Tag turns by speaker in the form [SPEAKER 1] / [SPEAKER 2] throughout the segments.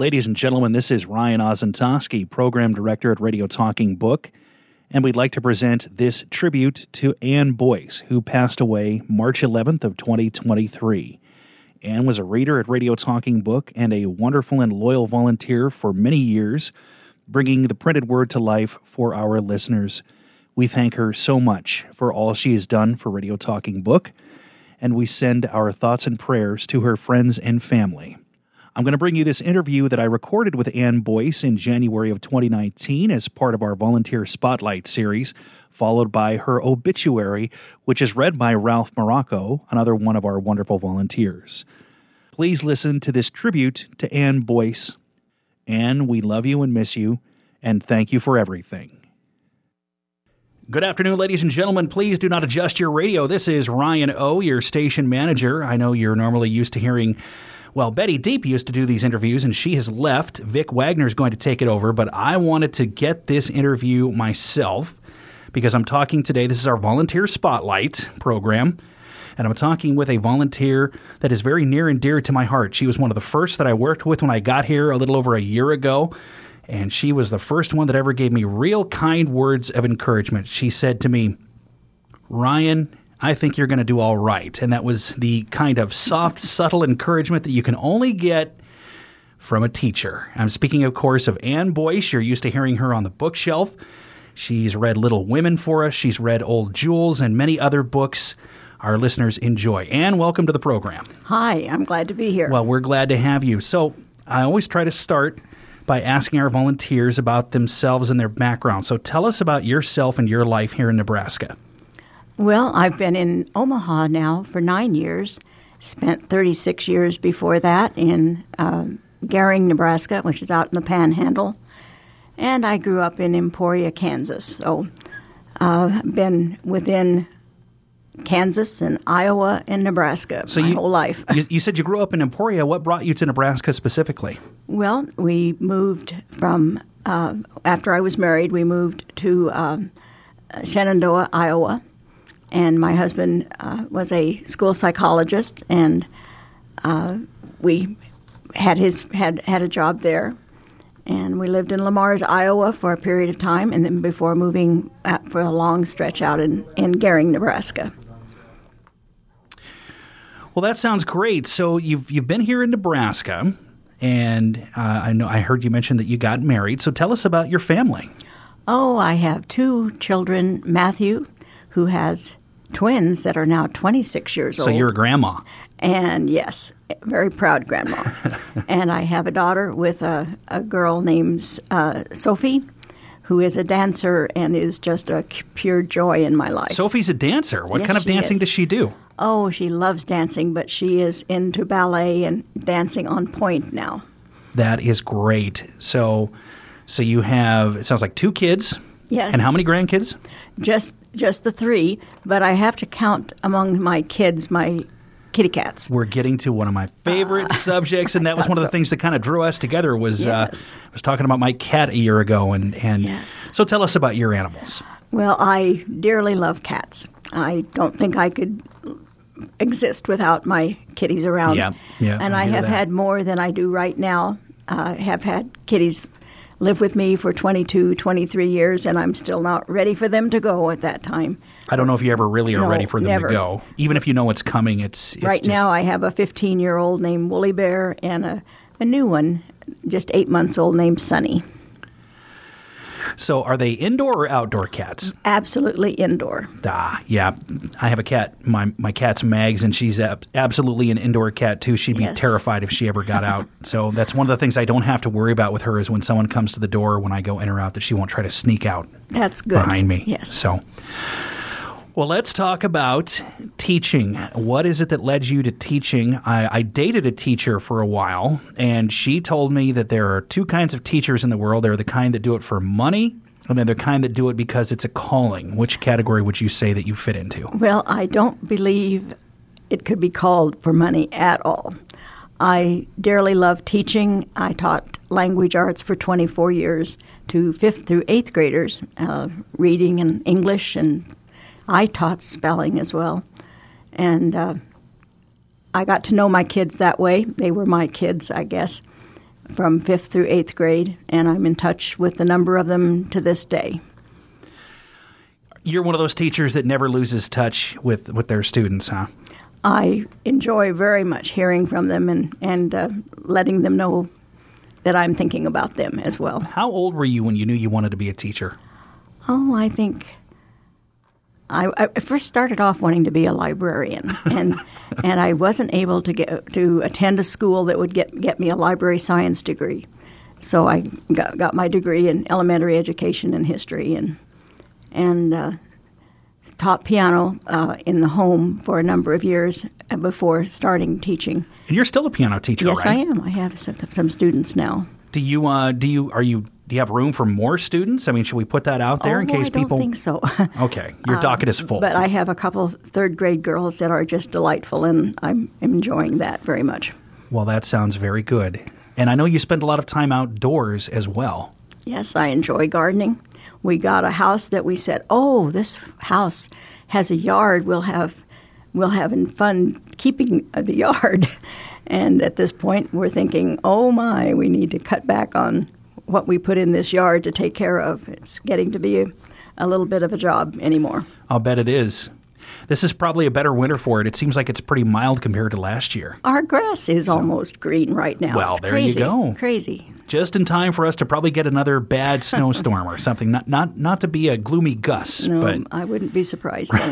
[SPEAKER 1] Ladies and gentlemen, this is Ryan Ozentoski, Program Director at Radio Talking Book, and we'd like to present this tribute to Ann Boice, who passed away March 11th of 2023. Ann was a reader at Radio Talking Book and a wonderful and loyal volunteer for many years, bringing the printed word to life for our listeners. We thank her so much for all she has done for Radio Talking Book, and we send our thoughts and prayers to her friends and family. I'm going to bring you this interview that I recorded with Ann Boice in January of 2019 as part of our Volunteer Spotlight series, followed by her obituary, which is read by Ralph Morocco, another one of our wonderful volunteers. Please listen to this tribute to Ann Boice. Ann, we love you and miss you, and thank you for everything. Good afternoon, ladies and gentlemen. Please do not adjust your radio. This is Ryan O, your station manager. I know you're normally used to hearing, well, Betty Deep used to do these interviews, and she has left. Vic Wagner is going to take it over, but I wanted to get this interview myself because I'm talking today. This is our volunteer spotlight program. And I'm talking with a volunteer that is very near and dear to my heart. She was one of the first that I worked with when I got here a little over a year ago and she was the first one that ever gave me real kind words of encouragement. She said to me, Ryan, I think you're going to do all right. And that was the kind of soft, subtle encouragement that you can only get from a teacher. I'm speaking, of course, of Ann Boice. You're used to hearing her on the bookshelf. She's read Little Women for us, she's read Old Jewels, and many other books our listeners enjoy. Ann, welcome to the program.
[SPEAKER 2] Hi, I'm glad to be here.
[SPEAKER 1] Well, we're glad to have you. So, I always try to start by asking our volunteers about themselves and their background. So tell us about yourself and your life here in Nebraska.
[SPEAKER 2] Well, I've been in Omaha now for nine years. Spent 36 years before that in uh, Gering, Nebraska, which is out in the Panhandle, and I grew up in Emporia, Kansas. So, uh, been within Kansas and Iowa and Nebraska
[SPEAKER 1] so
[SPEAKER 2] my
[SPEAKER 1] you,
[SPEAKER 2] whole life.
[SPEAKER 1] you, you, said you grew up in Emporia. What brought you to Nebraska specifically?
[SPEAKER 2] Well, we moved from uh, after I was married. We moved to um, Shenandoah, Iowa, and my husband uh, was a school psychologist, and uh, we had his had had a job there. And we lived in Le Mars, Iowa for a period of time, and then before moving for a long stretch out in, in Gering, Nebraska.
[SPEAKER 1] Well, that sounds great. So you've you've been here in Nebraska, and uh, I know I heard you mention that you got married. So tell us about your family.
[SPEAKER 2] Oh, I have two children. Matthew, who has twins that are now 26 years
[SPEAKER 1] so
[SPEAKER 2] old.
[SPEAKER 1] So you're a grandma.
[SPEAKER 2] And yes, very proud grandma. and I have a daughter with a, a girl named uh, Sophie, who is a dancer and is just a pure joy in my life.
[SPEAKER 1] Sophie's a dancer. What
[SPEAKER 2] yes,
[SPEAKER 1] kind of dancing
[SPEAKER 2] is.
[SPEAKER 1] does she do?
[SPEAKER 2] Oh, she loves dancing, but she is into ballet and dancing on point now.
[SPEAKER 1] That is great. So, so you have it sounds like two kids.
[SPEAKER 2] Yes.
[SPEAKER 1] And how many grandkids?
[SPEAKER 2] Just just the three, but I have to count among my kids my kitty cats.
[SPEAKER 1] We're getting to one of my favorite uh, subjects, and that was one of the so. things that kind of drew us together. Was uh,
[SPEAKER 2] yes.
[SPEAKER 1] uh, I was talking about my cat a year ago, and and
[SPEAKER 2] yes.
[SPEAKER 1] so tell us about your animals.
[SPEAKER 2] Well, I dearly love cats. I don't think I could exist without my kitties around.
[SPEAKER 1] Yeah, yeah.
[SPEAKER 2] And I,
[SPEAKER 1] I
[SPEAKER 2] have
[SPEAKER 1] that.
[SPEAKER 2] had more than I do right now. Uh, have had kitties live with me for 22, 23 years, and I'm still not ready for them to go at that time.
[SPEAKER 1] I don't know if you ever really are
[SPEAKER 2] no,
[SPEAKER 1] ready for them
[SPEAKER 2] never.
[SPEAKER 1] to go. Even if you know what's coming, it's, it's
[SPEAKER 2] right
[SPEAKER 1] just...
[SPEAKER 2] now. I have a 15 year old named Woolly Bear and a, a new one, just eight months old, named Sunny.
[SPEAKER 1] So, are they indoor or outdoor cats?
[SPEAKER 2] Absolutely indoor.
[SPEAKER 1] Ah, yeah. I have a cat. My my cat's Mags, and she's ab- absolutely an indoor cat too. She'd be
[SPEAKER 2] Yes.
[SPEAKER 1] terrified if she ever got out. so that's one of the things I don't have to worry about with her is when someone comes to the door when I go in or out that she won't try to sneak out
[SPEAKER 2] That's good.
[SPEAKER 1] behind me.
[SPEAKER 2] Yes.
[SPEAKER 1] So. Well, let's talk about teaching. What is it that led you to teaching? I, I, dated a teacher for a while, and she told me that there are two kinds of teachers in the world. There are the kind that do it for money, and then the kind that do it because it's a calling. Which category would you say that you fit into?
[SPEAKER 2] Well, I don't believe it could be called for money at all. I dearly love teaching. I taught language arts for 24 years to fifth through eighth graders, uh, reading and English and I taught spelling as well. And uh, I got to know my kids that way. They were my kids, I guess. from fifth through eighth grade, and I'm in touch with a number of them to this day.
[SPEAKER 1] You're one of those teachers that never loses touch with, with their students, huh?
[SPEAKER 2] I enjoy very much hearing from them and, and uh, letting them know that I'm thinking about them as well.
[SPEAKER 1] How old were you when you knew you wanted to be a teacher?
[SPEAKER 2] Oh, I think I, I first started off wanting to be a librarian, and and I wasn't able to get to attend a school that would get get me a library science degree. So I got, got my degree in elementary education and history, and and uh, taught piano uh, in the home for a number of years before starting teaching.
[SPEAKER 1] And you're still a piano teacher,
[SPEAKER 2] yes,
[SPEAKER 1] right?
[SPEAKER 2] I am. I have some, some students now.
[SPEAKER 1] Do you uh, do you are you do you have room for more students? I mean, should we put that out there
[SPEAKER 2] oh,
[SPEAKER 1] in case
[SPEAKER 2] I
[SPEAKER 1] people?
[SPEAKER 2] don't think so.
[SPEAKER 1] okay, your um, docket is full.
[SPEAKER 2] But I have a couple of third grade girls that are just delightful, and I'm enjoying that very much.
[SPEAKER 1] well, that sounds very good. And I know you spend a lot of time outdoors as well.
[SPEAKER 2] Yes, I enjoy gardening. We got a house that we said, "Oh, this house has a yard. We'll have we'll have fun keeping the yard." And at this point, we're thinking, "Oh my, we need to cut back on what we put in this yard to take care of. It's getting to be a, a little bit of a job anymore."
[SPEAKER 1] I'll bet it is. This is probably a better winter for it. It seems like it's pretty mild compared to last year.
[SPEAKER 2] Our grass is almost green right now.
[SPEAKER 1] Well,
[SPEAKER 2] It's
[SPEAKER 1] there you go.
[SPEAKER 2] Crazy.
[SPEAKER 1] Just in time for us to probably get another bad snowstorm or something. Not not not to be a gloomy Gus,
[SPEAKER 2] No,
[SPEAKER 1] but
[SPEAKER 2] I wouldn't be surprised.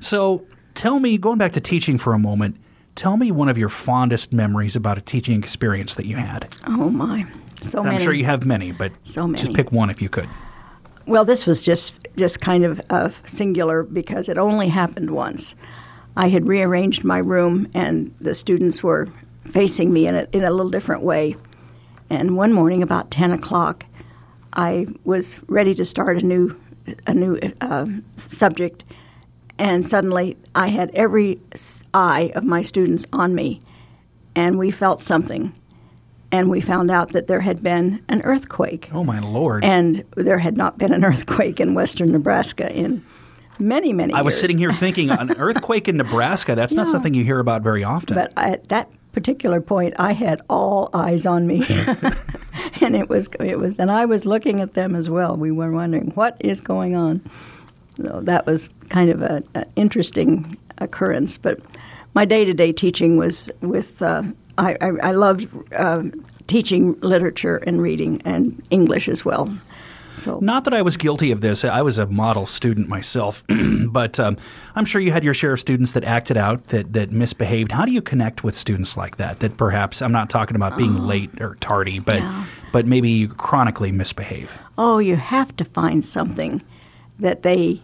[SPEAKER 1] So tell me, going back to teaching for a moment, tell me one of your fondest memories about a teaching experience that you had.
[SPEAKER 2] oh my, so
[SPEAKER 1] I'm
[SPEAKER 2] many.
[SPEAKER 1] sure you have many, but
[SPEAKER 2] So many.
[SPEAKER 1] just pick one if you could.
[SPEAKER 2] Well, this was just just kind of uh, singular because it only happened once. I had rearranged my room, and the students were facing me in a, in a little different way. And one morning, about ten o'clock, I was ready to start a new a new uh, subject, and suddenly I had every eye of my students on me, and we felt something, and we found out that there had been an earthquake
[SPEAKER 1] Oh my lord!
[SPEAKER 2] and there had not been an earthquake in western Nebraska in many, many years.
[SPEAKER 1] I was sitting here thinking, an earthquake in Nebraska. That's not something you hear about very often.
[SPEAKER 2] But at that particular point, I had all eyes on me, and it was it was, and I was looking at them as well. We were wondering what is going on. So that was kind of a, a interesting occurrence. But my day to day teaching was with. Uh, I, I, I loved uh, teaching literature and reading and English as well. So
[SPEAKER 1] Not that I was guilty of this. I was a model student myself, but um, I'm sure you had your share of students that acted out, that, that misbehaved. How do you connect with students like that? That perhaps I'm not talking about being late or tardy, but
[SPEAKER 2] Yeah.
[SPEAKER 1] but maybe chronically misbehave.
[SPEAKER 2] oh, you have to find something that they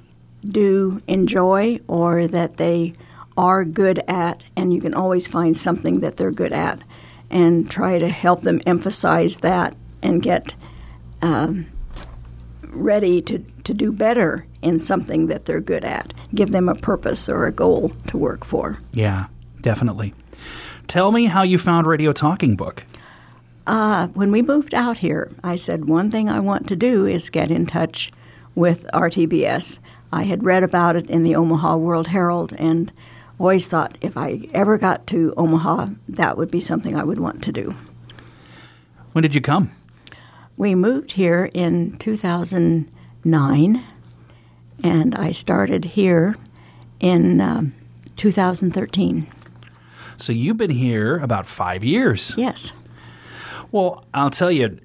[SPEAKER 2] do enjoy or that they are good at, and you can always find something that they're good at and try to help them emphasize that and get um, ready to, to do better in something that they're good at. Give them a purpose or a goal to work for.
[SPEAKER 1] Yeah, definitely. Tell me how you found Radio Talking Book.
[SPEAKER 2] Uh, when we moved out here, I said one thing I want to do is get in touch with RTBS. I had read about it in the Omaha World Herald and always thought if I ever got to Omaha, that would be something I would want to do.
[SPEAKER 1] When did you come?
[SPEAKER 2] We moved here in 2009, and I started here in um, 2013.
[SPEAKER 1] So you've been here about five years.
[SPEAKER 2] Yes.
[SPEAKER 1] Well, I'll tell you,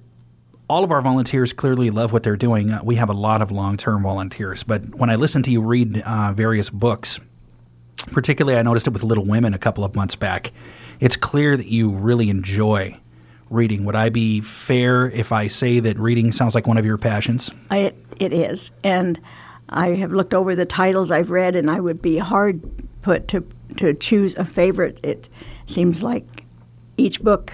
[SPEAKER 1] all of our volunteers clearly love what they're doing. Uh, we have a lot of long term volunteers, but when I listen to you read uh, various books, particularly I noticed it with Little Women a couple of months back, it's clear that you really enjoy reading. Would I be fair if I say that reading sounds like one of your passions?
[SPEAKER 2] It, it is. And I have looked over the titles I've read, and I would be hard put to, to choose a favorite. It seems like each book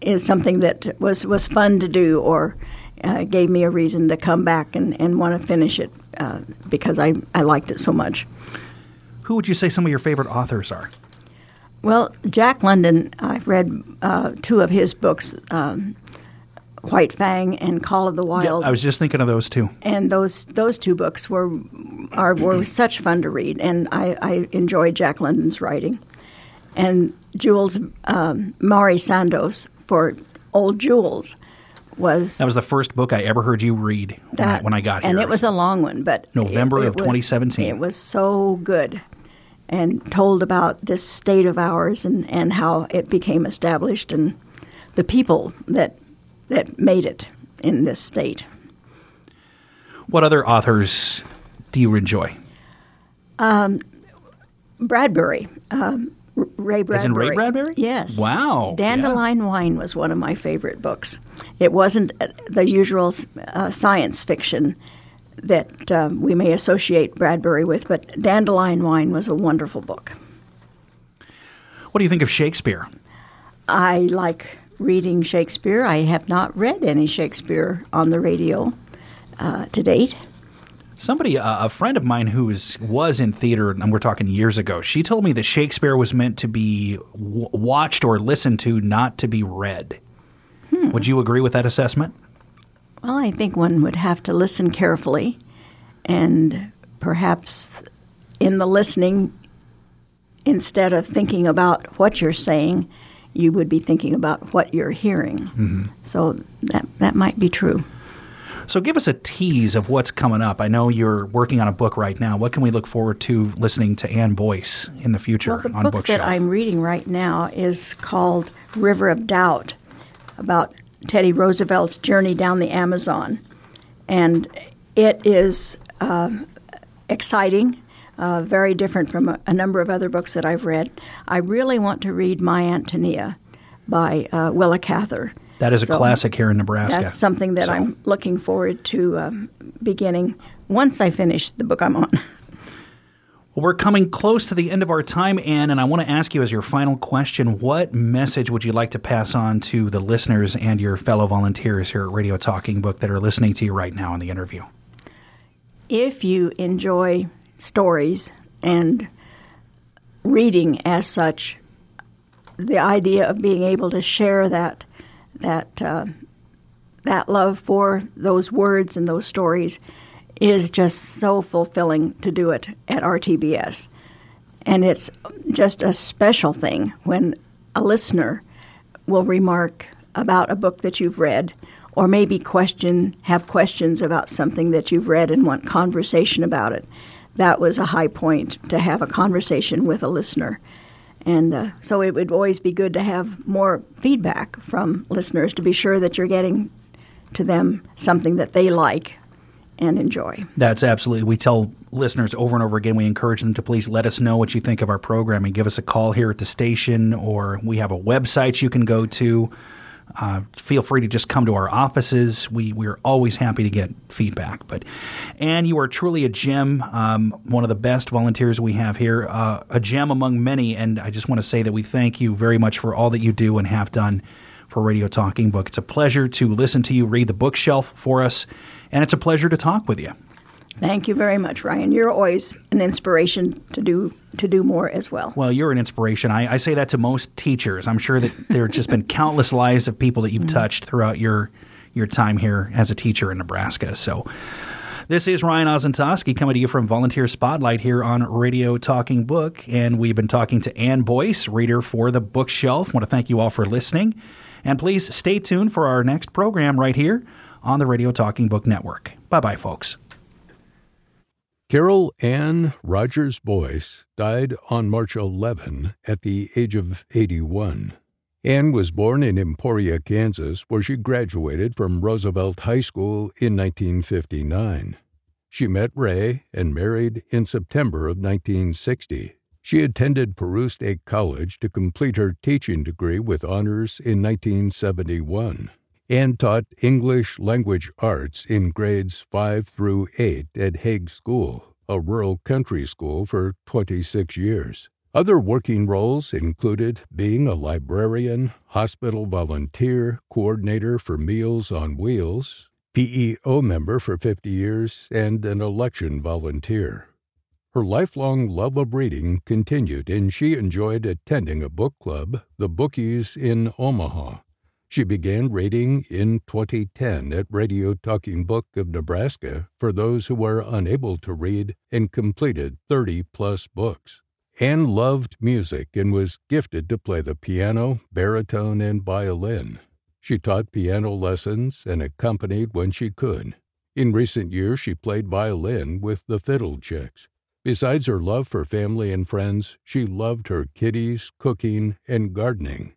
[SPEAKER 2] is something that was, was fun to do or uh, gave me a reason to come back and, and want to finish it uh, because I, I liked it so much.
[SPEAKER 1] Who would you say some of your favorite authors are?
[SPEAKER 2] Well, Jack London, I've read uh, two of his books, um, White Fang and Call of the Wild.
[SPEAKER 1] Yeah, I was just thinking of those two.
[SPEAKER 2] and those those two books were are were such fun to read, and I, I enjoyed Jack London's writing. And Jules um, Mari Sandoz for Old Jules was
[SPEAKER 1] That was the first book I ever heard you read when, I,
[SPEAKER 2] that,
[SPEAKER 1] when I got here.
[SPEAKER 2] and it was a long one, but
[SPEAKER 1] November
[SPEAKER 2] it- it
[SPEAKER 1] of
[SPEAKER 2] was-
[SPEAKER 1] 2017.
[SPEAKER 2] It was so good, and told about this state of ours and and how it became established and the people that that made it in this state.
[SPEAKER 1] What other authors do you enjoy?
[SPEAKER 2] Bradbury, um, Ray Bradbury.
[SPEAKER 1] As in Ray Bradbury?
[SPEAKER 2] Yes.
[SPEAKER 1] Wow,
[SPEAKER 2] Dandelion Wine was one of my favorite books. It wasn't uh, the usual uh, science fiction that um, we may associate Bradbury with, but Dandelion Wine was a wonderful book.
[SPEAKER 1] What do you think of Shakespeare?
[SPEAKER 2] I like reading Shakespeare. I have not read any Shakespeare on the radio uh, to date.
[SPEAKER 1] Somebody, uh, a friend of mine who was, was in theater, and we're talking years ago, she told me that Shakespeare was meant to be w- watched or listened to, not to be read.
[SPEAKER 2] Hmm.
[SPEAKER 1] Would you agree with that assessment?
[SPEAKER 2] Well, I think one would have to listen carefully, and perhaps in the listening, instead of thinking about what you're saying, you would be thinking about what you're hearing. Mm-hmm. So that that might be true.
[SPEAKER 1] So give us a tease of what's coming up. I know you're working on a book right now. What can we look forward to listening to Ann Boice in the future
[SPEAKER 2] Well, the
[SPEAKER 1] on
[SPEAKER 2] book
[SPEAKER 1] Bookshelf?
[SPEAKER 2] that I'm reading right now is called River of Doubt, about Teddy Roosevelt's journey down the Amazon, and it is um exciting. Uh, very different from a, a number of other books that I've read. I really want to read My Antonia by uh, Willa Cather.
[SPEAKER 1] that is a
[SPEAKER 2] So
[SPEAKER 1] classic here in Nebraska.
[SPEAKER 2] That's something that
[SPEAKER 1] So-
[SPEAKER 2] I'm looking forward to um, beginning once I finish the book I'm on.
[SPEAKER 1] Well, we're coming close to the end of our time, Ann, and I want to ask you as your final question what message would you like to pass on to the listeners and your fellow volunteers here at Radio Talking Book that are listening to you right now in the interview?
[SPEAKER 2] if you enjoy stories and reading as such, the idea of being able to share that that uh, that love for those words and those stories is just so fulfilling to do it at RTBS, and it's just a special thing when a listener will remark about a book that you've read or maybe question have questions about something that you've read and want conversation about it. That was a high point to have a conversation with a listener. And uh, so it would always be good to have more feedback from listeners to be sure that you're getting to them something that they like and enjoy
[SPEAKER 1] That's absolutely. We tell listeners over and over again, we encourage them to please let us know what you think of our program and give us a call here at the station, or we have a website you can go to. Uh, feel free to just come to our offices. We we're always happy to get feedback. But Ann, you are truly a gem, um, one of the best volunteers we have here, uh, a gem among many. And I just want to say that we thank you very much for all that you do and have done for Radio Talking Book. It's a pleasure to listen to you read the bookshelf for us, and it's a pleasure to talk with you.
[SPEAKER 2] thank you very much ryan you're always an inspiration to do to do more as well
[SPEAKER 1] Well, you're an inspiration. I, I say that to most teachers. I'm sure that there have just been countless lives of people that you've mm-hmm. touched throughout your your time here as a teacher in Nebraska. So. This is Ryan Ozentowski coming to you from Volunteer Spotlight here on Radio Talking Book, and we've been talking to Ann Boice, reader for the Bookshelf. want to thank you all for listening, and please stay tuned for our next program right here on the Radio Talking Book Network. Bye bye, folks.
[SPEAKER 3] Carol Ann Rogers Boice died on March 11 at the age of 81. Ann was born in Emporia, Kansas, where she graduated from Roosevelt High School in 1959. She met Ray and married in September of 1960. She attended Peru State College to complete her teaching degree with honors in 1971 and taught English language arts in grades 5 through 8 at Hague School, a rural country school, for 26 years. Other working roles included being a librarian, hospital volunteer, coordinator for Meals on Wheels, PEO member for 50 years, and an election volunteer. Her lifelong love of reading continued, and she enjoyed attending a book club, the Bookies in Omaha. She began reading in 2010 at Radio Talking Book of Nebraska for those who were unable to read and completed 30 plus books. Ann loved music and was gifted to play the piano, baritone, and violin. She taught piano lessons and accompanied when she could. In recent years, she played violin with the Fiddle Chicks. Besides her love for family and friends, she loved her kitties, cooking, and gardening.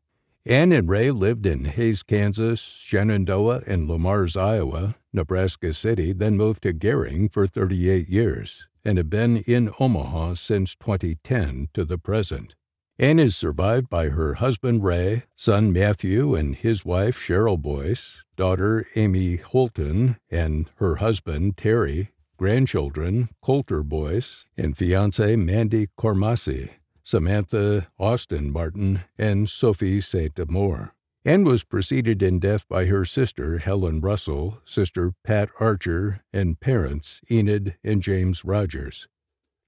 [SPEAKER 3] Ann and Ray lived in Hays, Kansas, Shenandoah, and Le Mars, Iowa, Nebraska City, then moved to Gering for 38 years and have been in Omaha since 2010 to the present. Ann is survived by her husband Ray, son Matthew and his wife Cheryl Boice, daughter Amy Holton and her husband Terry, grandchildren Coulter Boice and fiancee Mandy Cormasi, Samantha Austin Martin, and Sophie St. Amour. Ann was preceded in death by her sister, Helen Russell, sister Pat Archer, and parents, Enid and James Rogers.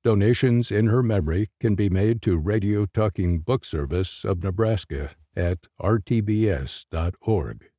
[SPEAKER 3] Donations in her memory can be made to Radio Talking Book Service of Nebraska at rtbs.org.